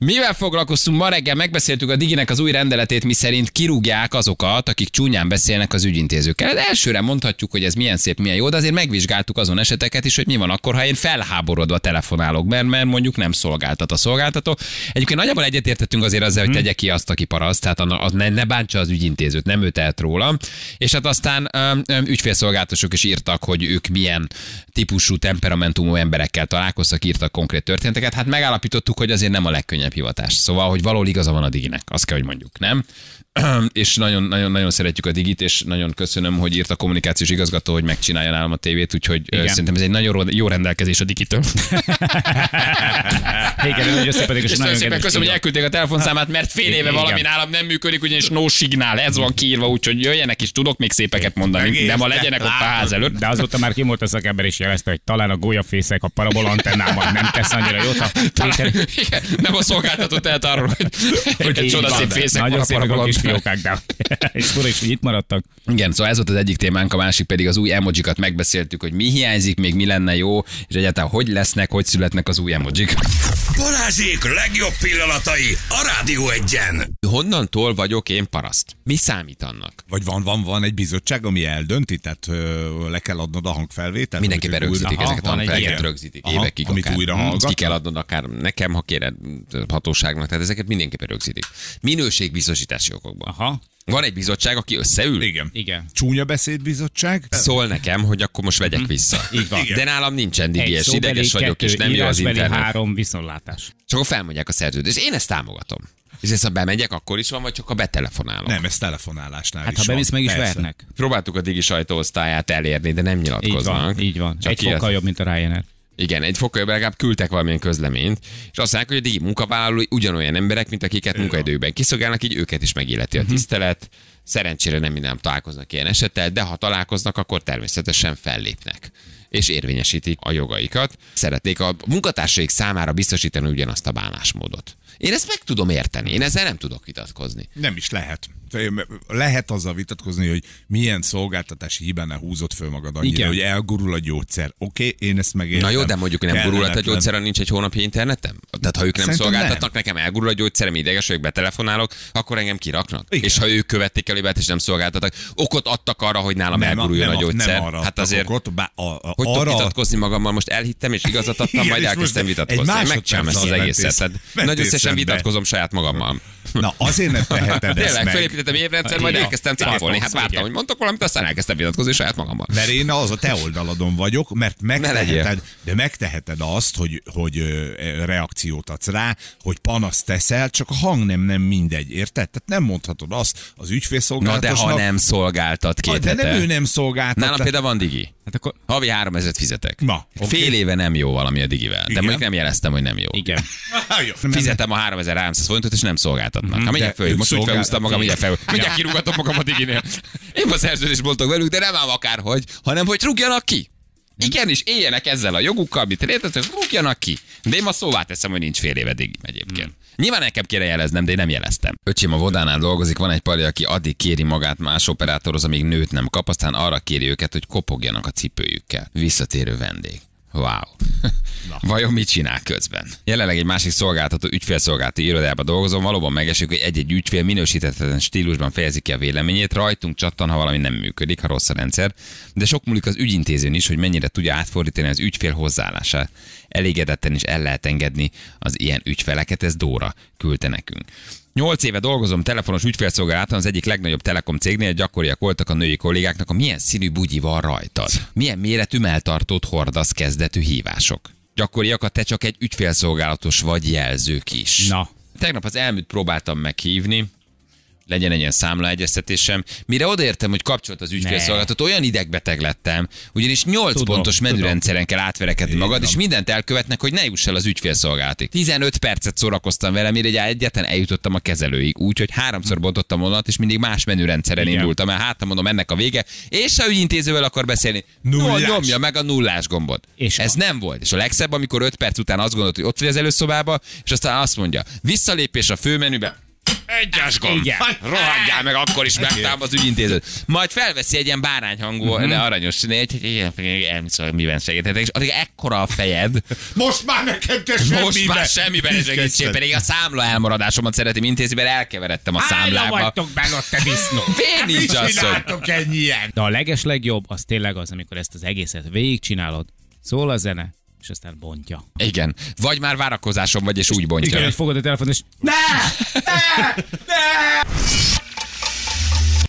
S1: mivel foglalkoztunk ma reggel, megbeszéltük a Diginek az új rendeletét, mi szerint kirúgják azokat, akik csúnyán beszélnek az ügyintézőkkel. Elsőre mondhatjuk, hogy ez milyen szép, milyen jó, de azért megvizsgáltuk azon eseteket is, hogy mi van akkor, ha én felháborodva telefonálok, mert, mert mondjuk nem szolgáltat a szolgáltató. Egyébként nagyjából egyetértettünk azért azzal, hogy tegye ki azt, aki paraszt, tehát az ne, ne bántsa az ügyintézőt, nem ő tehet róla. És hát aztán öm, öm, ügyfélszolgáltatósok is írtak, hogy ők milyen típusú temperamentumú emberekkel találkoztak, írtak konkrét történeteket. Hát megállapítottuk, hogy azért nem a legkönnyebb hivatás. Szóval, hogy való igaza van a Diginek, azt kell, hogy mondjuk, nem? és nagyon, nagyon, nagyon szeretjük a Digit, és nagyon köszönöm, hogy írt a kommunikációs igazgató, hogy megcsinálja nálam a tévét, úgyhogy
S4: Igen.
S1: szerintem ez egy nagyon jó rendelkezés a Digitől.
S4: Igen, ez nagyon szépen, és
S1: És nagyon szépen köszönöm, hogy elküldték a telefonszámát, mert fél éve
S4: Igen.
S1: valami nálam nem működik, ugyanis no signál, ez van kiírva, úgyhogy jöjjenek is, tudok még szépeket mondani, de ma legyenek ott a ház előtt.
S4: De azóta már kimúlt a szakember is jelezte, hogy talán a gólyafészek a parabola antennában nem tesz annyira jót. A
S1: Talán, igen, nem a szolgáltató tehet arról, hogy, hogy csodaszép fészek
S4: Nagyon szépek a kis fiókák, de és fura is, hogy itt maradtak.
S1: Igen, szóval ez volt az egyik témánk, a másik pedig az új emojikat megbeszéltük, hogy mi hiányzik, még mi lenne jó, és egyáltalán hogy lesznek, hogy születnek az új emojik.
S3: Balázsék legjobb pillanatai a Rádió egyen.
S1: Honnantól vagyok én paraszt? Mi számít annak?
S2: Vagy van, van, van egy bizottság, ami eldönti, tehát ö, le kell adnod a hangfelvételt.
S1: Mindenképpen rögzítik
S2: újra-
S1: ezeket a
S4: ilyen.
S1: rögzítik
S2: Aha,
S1: évekig
S2: amit
S1: akár.
S2: újra
S1: Mm,
S2: hallgatnak.
S1: Ki kell adnod akár nekem, ha kéred hatóságnak, tehát ezeket mindenképpen rögzítik. Minőségbiztosítási okokban.
S4: Aha,
S1: Van egy bizottság, aki összeül,
S2: Igen.
S4: igen.
S2: Csúnya beszédbizottság.
S1: szól nekem, hogy akkor most vegyek vissza.
S4: Így van.
S2: Igen.
S1: De nálam nincsen
S4: szóbeli,
S1: ideges vagyok, és nem jó az internet.
S4: három viszontlátás.
S1: És akkor felmondják a szerződést. Én ezt támogatom. És ezt, ha bemegyek, akkor is van, vagy csak ha betelefonálok.
S2: Nem, ez telefonálásnál
S4: Hát
S2: is
S4: ha
S2: van.
S4: meg is
S2: Persze.
S4: vernek.
S1: Próbáltuk a digi sajtóosztályát elérni, de nem
S4: Így
S1: nyilatkoznak.
S4: van, így van.
S1: Csak
S4: Egy fokkal jobb, mint a Ryanair.
S1: Igen, egy fokkal legalább küldtek valamilyen közleményt, és azt mondják, hogy a digi munkavállalói ugyanolyan emberek, mint akiket munkaidőben kiszolgálnak, így őket is megilleti
S4: Mhm.
S1: a tisztelet. Szerencsére nem minden találkoznak ilyen esettel, de ha találkoznak, akkor természetesen fellépnek és érvényesítik a jogaikat. Szeretnék a munkatársaik számára biztosítani ugyanazt a bánásmódot. Én ezt meg tudom érteni, én ezzel nem tudok vitatkozni.
S2: Nem is lehet. Lehet azzal vitatkozni, hogy milyen szolgáltatási hibánál húzott föl magad annyira,
S4: Igen.
S2: hogy elgurul a gyógyszer. Oké, okay, én ezt megértem.
S1: Na jó, de mondjuk nem gurulhat a gyógyszeren, nincs egy hónapja internetem? Tehát ha ők nem
S2: Szerintem
S1: szolgáltatnak, nekem elgurul a gyógyszerem, ideges vagyok, betelefonálok, akkor engem kiraknak.
S2: Igen.
S1: És ha ők követték el hibát és nem szolgáltatnak, okot adtak arra, hogy nálam
S2: nem,
S1: elguruljon
S2: nem,
S1: a gyógyszer.
S2: Nem arra
S1: hát azért,
S2: okot, bá, a, a,
S1: hogy
S2: arra,
S1: vitatkozni magammal, most elhittem és igazat adtam,
S2: Igen,
S1: majd elkezdtem vitatkozni. Megcsinálom ezt az egészet.
S2: mentél-
S1: Tehát
S2: szembe.
S1: vitatkozom saját magammal.
S2: Na azért nem teheted ezt
S1: Tényleg,
S2: meg.
S1: felépítettem évrendszer, majd elkezdtem cáfolni. Hát vártam, hogy mondtak valamit, aztán elkezdtem vitatkozni saját magammal.
S2: Mert én az a te oldaladon vagyok, mert megteheted, de megteheted azt, hogy, hogy ö, reakciót adsz rá, hogy panaszt teszel, csak a hang nem, nem mindegy, érted? Tehát nem mondhatod azt az
S1: Na
S2: ügyfélszolgálatosnak.
S1: de ha nem szolgáltat két
S2: de nem ő nem szolgáltat.
S1: Nálam például van digi.
S4: Hát akkor
S1: Havi 3000 fizetek.
S2: Na, oké.
S1: Fél éve nem jó valami a digivel. De
S2: Igen.
S1: mondjuk nem jeleztem, hogy nem jó.
S4: igen.
S2: Jó.
S1: Fizetem a 3300 forintot, és nem szolgáltatnak. Hát mindjárt
S2: De
S1: föl, most úgy
S2: szolgál-
S1: felhúztam magam, mindjárt fel. Mindjárt kirúgatom magam a diginél. Én a szerződést boltok velük, de nem ám akárhogy, hanem hogy rúgjanak ki. Igenis, éljenek ezzel a jogukkal, amit léteznek, rúgjanak ki. De én ma szóvá teszem, hogy nincs fél éve digim egyébként. Nyilván nekem kéne jeleznem, de én nem jeleztem. Öcsém a Vodánál dolgozik, van egy pali, aki addig kéri magát más operátorhoz, amíg nőt nem kap, aztán arra kéri őket, hogy kopogjanak a cipőjükkel. Visszatérő vendég. Wow. Vajon mit csinál közben? Jelenleg egy másik szolgáltató ügyfélszolgálati irodában dolgozom, valóban megesik, hogy egy-egy ügyfél minősítetlen stílusban fejezi ki a véleményét, rajtunk csattan, ha valami nem működik, ha rossz a rendszer, de sok múlik az ügyintézőn is, hogy mennyire tudja átfordítani az ügyfél hozzáállását. Elégedetten is el lehet engedni az ilyen ügyfeleket, ez Dóra küldte nekünk. Nyolc éve dolgozom telefonos ügyfélszolgálaton az egyik legnagyobb telekom cégnél, gyakoriak voltak a női kollégáknak, a milyen színű bugyi van rajtad. Milyen méretű melltartót hordasz kezdetű hívások. Gyakoriak a te csak egy ügyfélszolgálatos vagy jelzők is.
S4: Na.
S1: Tegnap az elműt próbáltam meghívni, legyen egy ilyen számlaegyeztetésem. Mire odaértem, hogy kapcsolat az ügyfélszolgálatot, olyan idegbeteg lettem, ugyanis 8
S4: Tudom,
S1: pontos
S4: tudom.
S1: menürendszeren kell átverekedni magad,
S2: van.
S1: és mindent elkövetnek, hogy ne juss el az ügyfélszolgálatig. 15 percet szórakoztam vele, mire egy egyetlen eljutottam a kezelőig, úgyhogy háromszor bontottam vonalat, és mindig más menürendszeren
S4: Igen.
S1: indultam el. Hát, mondom, ennek a vége, és ha ügyintézővel akar beszélni,
S2: Nullás.
S1: no, nyomja meg a nullás gombot. És Ez
S4: a-
S1: nem volt. És a legszebb, amikor 5 perc után azt gondolt, hogy ott vagy az előszobába, és aztán azt mondja, visszalépés a főmenübe, egyes gomb.
S4: Igen.
S1: Rohadjál meg, akkor is megtámad az ügyintézőt. Majd felveszi egy ilyen bárányhangú, de aranyos, egy, egy, egy, egy, egy, miben segíthetek, és addig ekkora a fejed,
S2: Most már nekem te semmiben.
S1: most már semmiben segítség, pedig a számla elmaradásomat szeretném intézni, mert elkeveredtem a számlába.
S4: vagytok benne ott, te disznó?
S1: Fél nincs asszony.
S2: ennyien?
S4: De a leges legjobb az tényleg az, amikor ezt az egészet végigcsinálod, szól a zene, és aztán bontja.
S1: Igen. Vagy már várakozásom vagy, és úgy
S4: Igen,
S1: bontja.
S4: hogy fogod a telefon, és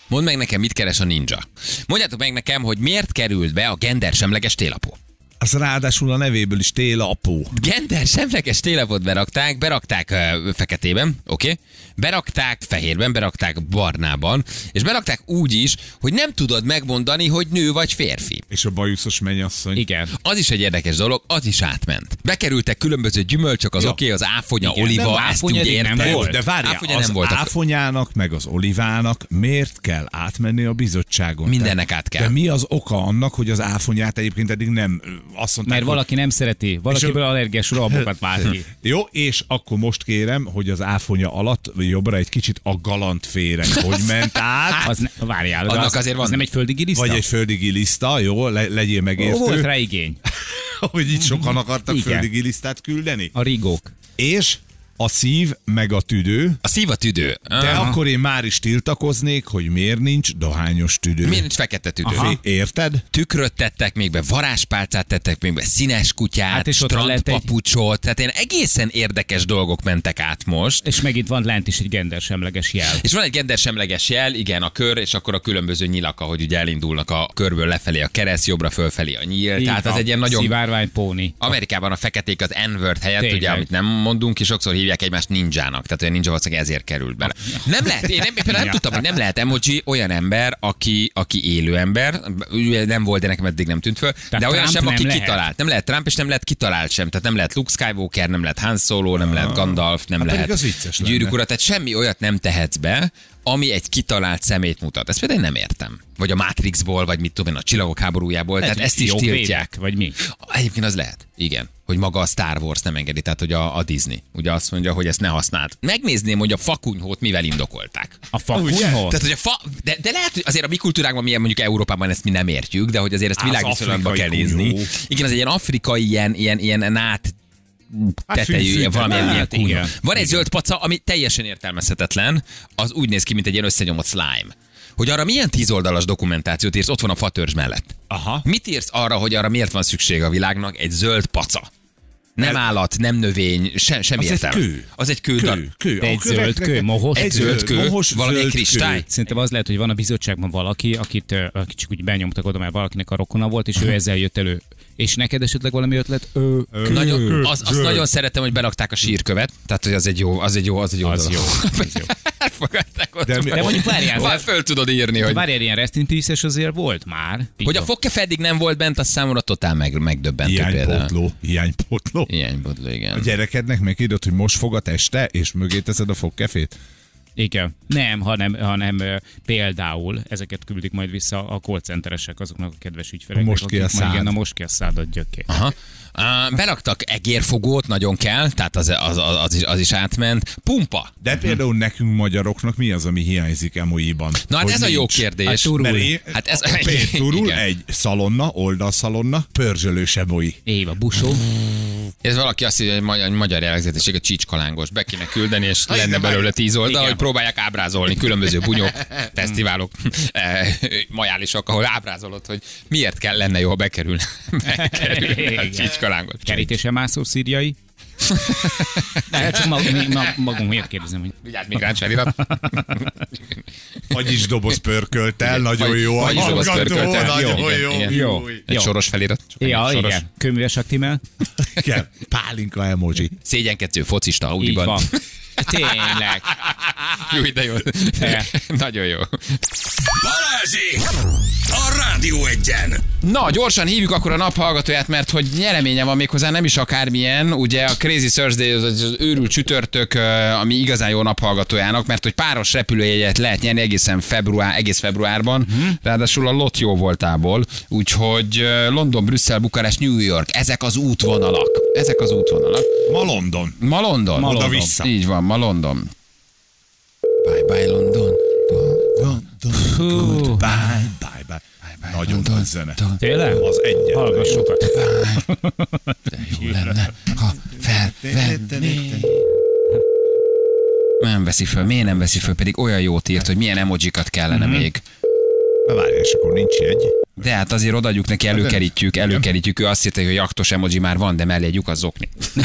S1: Mondd meg nekem, mit keres a ninja. Mondjátok meg nekem, hogy miért került be a gendersemleges télapó.
S2: Az ráadásul a nevéből is tél apó.
S1: Gender semleges télapot berakták, berakták feketében, oké? Okay? Berakták fehérben, berakták barnában, és berakták úgy is, hogy nem tudod megmondani, hogy nő vagy férfi.
S2: És a bajuszos mennyasszony.
S4: igen.
S1: Az is egy érdekes dolog, az is átment. Bekerültek különböző gyümölcsök, az
S2: Ja.
S1: oké, okay, az áfonya,
S4: Igen,
S1: oliva,
S4: de
S1: ezt
S4: eddig nem volt.
S2: De várjál,
S1: áfonya
S2: az
S1: nem voltak.
S2: áfonyának, meg az olivának miért kell átmenni a bizottságon?
S1: Mindennek át kell.
S2: De mi az oka annak, hogy az áfonyát egyébként eddig nem azt mondták,
S4: Mert
S2: hogy-
S4: valaki nem szereti, valakiből
S2: a-
S4: allergiás rohamokat vált ki.
S2: Jó, és akkor most kérem, hogy az áfonya alatt jobbra egy kicsit a galant féreg, hogy ment át,
S4: Az ne, várjál,
S1: Annak
S4: az,
S1: azért
S4: az
S1: van-
S4: nem egy földi giliszta?
S2: vagy egy földi giliszta, jó, le, legyél megértő,
S4: Volt rá igény.
S2: hogy itt sokan akartak
S4: Igen.
S2: földi gilisztát küldeni.
S4: A rigók.
S2: És a szív meg a tüdő,
S1: A szív a tüdő.
S2: de
S1: Aha.
S2: akkor én már is tiltakoznék, hogy miért nincs dohányos tüdő.
S1: Miért nincs fekete tüdő?
S2: Fé- Érted?
S1: tükröt tettek még be, varázspálcát tettek még be, színes kutyát,
S4: Hát és lett egy-
S1: strandpapucsot, tehát ilyen egészen érdekes dolgok mentek át most.
S4: És megint van lent is egy gendersemleges jel.
S1: És van egy gendersemleges jel, igen, a kör, és akkor a különböző nyilak, ahogy ugye elindulnak a körből lefelé a kereszt, jobbra fölfelé a nyíl.
S4: Így
S1: Tehát az
S4: van.
S1: egy ilyen nagyon
S4: Szivárvány póni.
S1: Amerikában a feketék az N-word helyett,
S4: Tényleg.
S1: ugye, amit nem mondunk, és sokszor hívják egymást ninjának. Tehát olyan ninja valószínűleg ezért került bele. Nem lehet, én nem, például nem tudtam, hogy nem lehet emoji olyan ember, aki, aki élő ember, ugye nem volt, de nekem eddig nem tűnt föl, de olyan
S4: Trump
S1: sem, aki
S4: lehet.
S1: kitalált. Nem lehet Trump, és nem lehet kitalált sem. Tehát nem lehet Luke Skywalker, nem lehet Han Solo, nem lehet Gandalf, nem
S2: Hát
S1: lehet. Gyűrűk ura, tehát semmi olyat nem tehetsz be, ami egy kitalált szemét mutat. Ezt például én nem értem. Vagy a Matrixból, vagy mit tudom én, a csillagok háborújából.
S4: Lehet,
S1: tehát ezt is tiltják.
S4: Vagy mi?
S1: Egyébként az lehet, igen. Hogy maga a Star Wars nem engedi, tehát hogy a, a Disney. Ugye azt mondja, hogy ezt ne használd. Megnézném, hogy a fakunyhót mivel indokolták.
S4: A fakunyhó?
S1: Tehát, hogy a fa, de, de lehet, hogy azért a mi kultúránkban, milyen mondjuk Európában ezt mi nem értjük, de hogy azért ezt világviszonylatban kell nézni. Igen, az egy ilyen afrikai, ilyen, ilyen, ilyen nát tetejű,
S2: fű-
S1: ilyen
S2: fű-
S1: valamilyen
S2: hát
S1: ilyen
S4: igen.
S1: Van egy zöld paca, ami teljesen értelmezhetetlen, az úgy néz ki, mint egy ilyen összenyomott slime. Hogy arra milyen tíz oldalas dokumentációt írsz, ott van a fatörzs mellett.
S2: Aha.
S1: Mit írsz arra, hogy arra miért van szükség a világnak egy zöld paca? Nem állat, nem növény, se, semmi
S2: Az egy
S1: értelme.
S2: kő.
S1: Az egy kő.
S2: Kő, kő.
S4: De egy zöld kő, mohos
S2: egy.
S1: Zöld kő,
S2: mohos
S1: valamilyen
S2: zöld
S1: kristály.
S2: kő.
S4: Szerintem az lehet, hogy van a bizottságban valaki, akit, akit csak úgy benyomtak oda, mert valakinek a rokona volt, és ő ezzel jött elő. És neked esetleg valami ötlet? Ö, kő.
S1: Nagyon, az, azt nagyon szeretem, hogy berakták a sírkövet, tehát hogy az egy jó, az egy jó, az egy jó.
S4: Az
S1: dolog.
S4: jó, az jó.
S1: Elfogadták ott.
S2: De mi-
S4: De mondjuk várjál,
S1: Már
S4: vár-
S1: föl tudod írni,
S4: hogy
S1: hogy,
S4: várjál, ilyen Rest in Peace-es azért volt már.
S1: hogy a fogke eddig nem volt bent, az számomra totál meg, megdöbbentő például.
S2: Hiánypótló. Hiánypótló.
S1: Hiánybodló,
S2: A
S1: igen.
S2: gyerekednek megírod, hogy most fogad este, és mögé teszed a fogkefét?
S4: Igen. Nem, hanem, hanem például ezeket küldik majd vissza a call centeresek azoknak a kedves ügyfeleknek.
S2: Most ki a szád.
S4: Igen, a most ki a szádat gyökké.
S1: Aha. Uh, beraktak egérfogót, nagyon kell, tehát az, az, az, az, is, az is átment. Pumpa.
S2: De például nekünk magyaroknak mi az, ami hiányzik emojiban?
S1: Na hát
S2: Hogy
S1: ez a jó
S2: nincs?
S1: kérdés.
S4: Hát turul.
S2: Mert én,
S1: Hát ez-
S2: hát ez, turul egy szalonna, oldalszalonna, pörzsölős emoi.
S4: Éva, busó.
S1: Ez valaki azt mondja, hogy magyar, magyar jellegzetesség a csicskalángos. Be kéne küldeni, és lenne
S2: de
S1: belőle tíz oldal,
S4: Igen.
S1: hogy próbálják ábrázolni különböző bunyók, fesztiválok, eh, majálisok, ahol ábrázolod, hogy miért kell lenne jó, ha bekerül, bekerül a csicska lángot.
S4: Kerítése mászó szíriai. De csak mag, mi, ma, magunk miért kérdezem, hogy
S1: Vigyázz, migráns felirat.
S2: Vagyis doboz pörköltel, nagyon jó. a
S1: Vagyis doboz
S2: hallgató,
S1: pörköltel.
S2: Nagyon
S1: Igen,
S2: jó.
S1: igen.
S2: jó.
S1: Egy
S4: Jó.
S1: soros felirat. Csak
S4: Ja,
S1: egy soros.
S4: igen. Köműves aktimel.
S2: Igen. Pálinka emoji.
S1: Szégyenkedő focista
S4: Így
S1: Audiban.
S4: van. Tényleg.
S1: Jó, de jó.
S4: De.
S1: Nagyon jó.
S3: Balázsék! A Rádió egyen!
S1: Na, gyorsan hívjuk akkor a naphallgatóját, mert hogy nyereménye van méghozzá nem is akármilyen. Ugye a Crazy Thursday az, az őrült csütörtök, ami igazán jó naphallgatójának, mert hogy páros repülőjegyet lehet nyerni egészen február, egész februárban,
S4: Mhm.
S1: ráadásul a lot jó voltából. Úgyhogy London, Brüsszel, Bukarest, New York, ezek az útvonalak. Ezek az útvonalak.
S2: Ma London.
S1: Ma London.
S4: Ma London.
S2: Oda-vissza.
S1: Így van, ma London. Bye bye London.
S4: Hú,
S2: Bye, bye, bye. Nagyon nagy zene.
S4: tényleg?
S2: Az egyetlen.
S4: Hallgassokat.
S1: Jó lenne, ha felvenné. Nem veszi föl, miért nem veszi föl, pedig olyan jót írt, hogy milyen emojikat kellene még.
S2: Na várj, és akkor nincs egy.
S1: De hát azért odaadjuk neki, előkerítjük, előkerítjük. Ő azt írta, hogy a jaktos emoji már van, de mellé egy lyuk az zokni.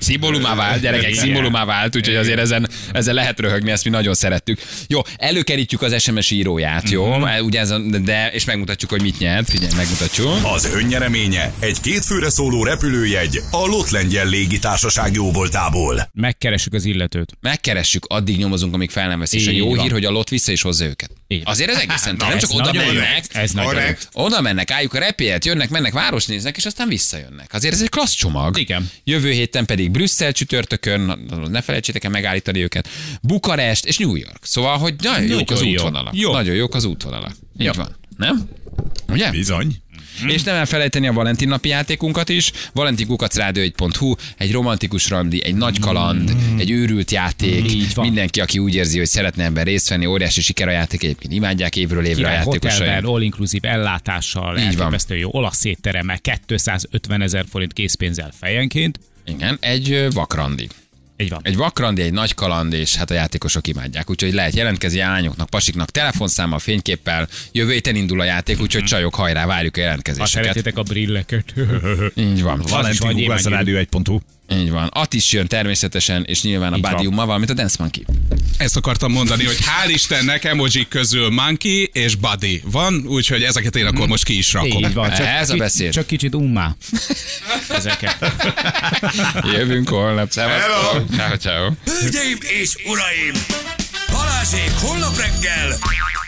S1: szimbólumá vált, gyerekek,
S4: Igen.
S1: szimbólumá vált, úgyhogy azért ezen, ezen lehet röhögni, ezt mi nagyon szerettük. Jó, előkerítjük az SMS íróját, jó? Ugye ez a, de, és megmutatjuk, hogy mit nyert. Figyelj, megmutatjuk.
S3: Az önnyereménye egy kétfőre szóló repülőjegy a Lot Lengyel Légitársaság jóvoltából.
S4: Megkeressük az illetőt.
S1: megkeressük, addig nyomozunk, amíg fel nem veszi. És a jó
S4: van.
S1: hír, hogy a lot vissza is hozza őket.
S4: Így.
S1: Azért ez egészen
S2: Na,
S1: nem csak oda mennek,
S4: Ez.
S2: Korrekt.
S1: oda mennek, álljuk a repélyet, jönnek, mennek, város néznek, és aztán visszajönnek. Azért ez egy klassz csomag.
S4: Igen.
S1: Jövő héten pedig Brüsszel csütörtökön, ne felejtsétek el megállítani őket, Bukarest és New York. Szóval, hogy nagyon jók az útvonalak.
S4: Jó.
S1: Nagyon jók az útvonalak. Így van. Nem? Ugye?
S2: Bizony.
S1: És nem elfelejteni a Valentin napi játékunkat is. valentinkukacrádió1.hu, egy romantikus randi, egy nagy kaland, egy őrült játék.
S4: Így van.
S1: Mindenki, aki úgy érzi, hogy szeretne ebben részt venni, óriási siker a játék, egyébként imádják évről évre a
S4: Király
S1: játékosai.
S4: hotelben, all-inclusive ellátással,
S1: Így
S4: elképesztő jó olasz étteremmel, 250 ezer forint készpénzzel fejenként.
S1: Igen, egy vakrandi.
S4: Így van.
S1: Egy vakrandi, egy nagy kaland, és hát a játékosok imádják. Úgyhogy lehet jelentkezni a lányoknak, pasiknak, telefonszámmal, fényképpel. Jövő héten indul a játék, úgyhogy csajok hajrá, várjuk a
S4: Ha
S1: jelentkezéseket.
S4: szeretitek a brilleket.
S1: Így van.
S2: Valentin
S4: vagy én
S2: Google
S4: meg
S2: Rádió 1.hu.
S1: Így van. Atis jön természetesen, és nyilván a. Badiummal, valamint a Dance Monkey.
S7: Ezt akartam mondani, hogy hál' Istennek emoji közül Monkey és Buddy van, úgyhogy ezeket én akkor most ki is rakom.
S4: Így van. Csak
S1: Ez a beszéd.
S4: Csak kicsit ummá. Ezeket.
S1: Jövünk holnap. Szevasztok. Ciao, ciao.
S3: Hölgyeim és uraim! Balázsék holnap reggel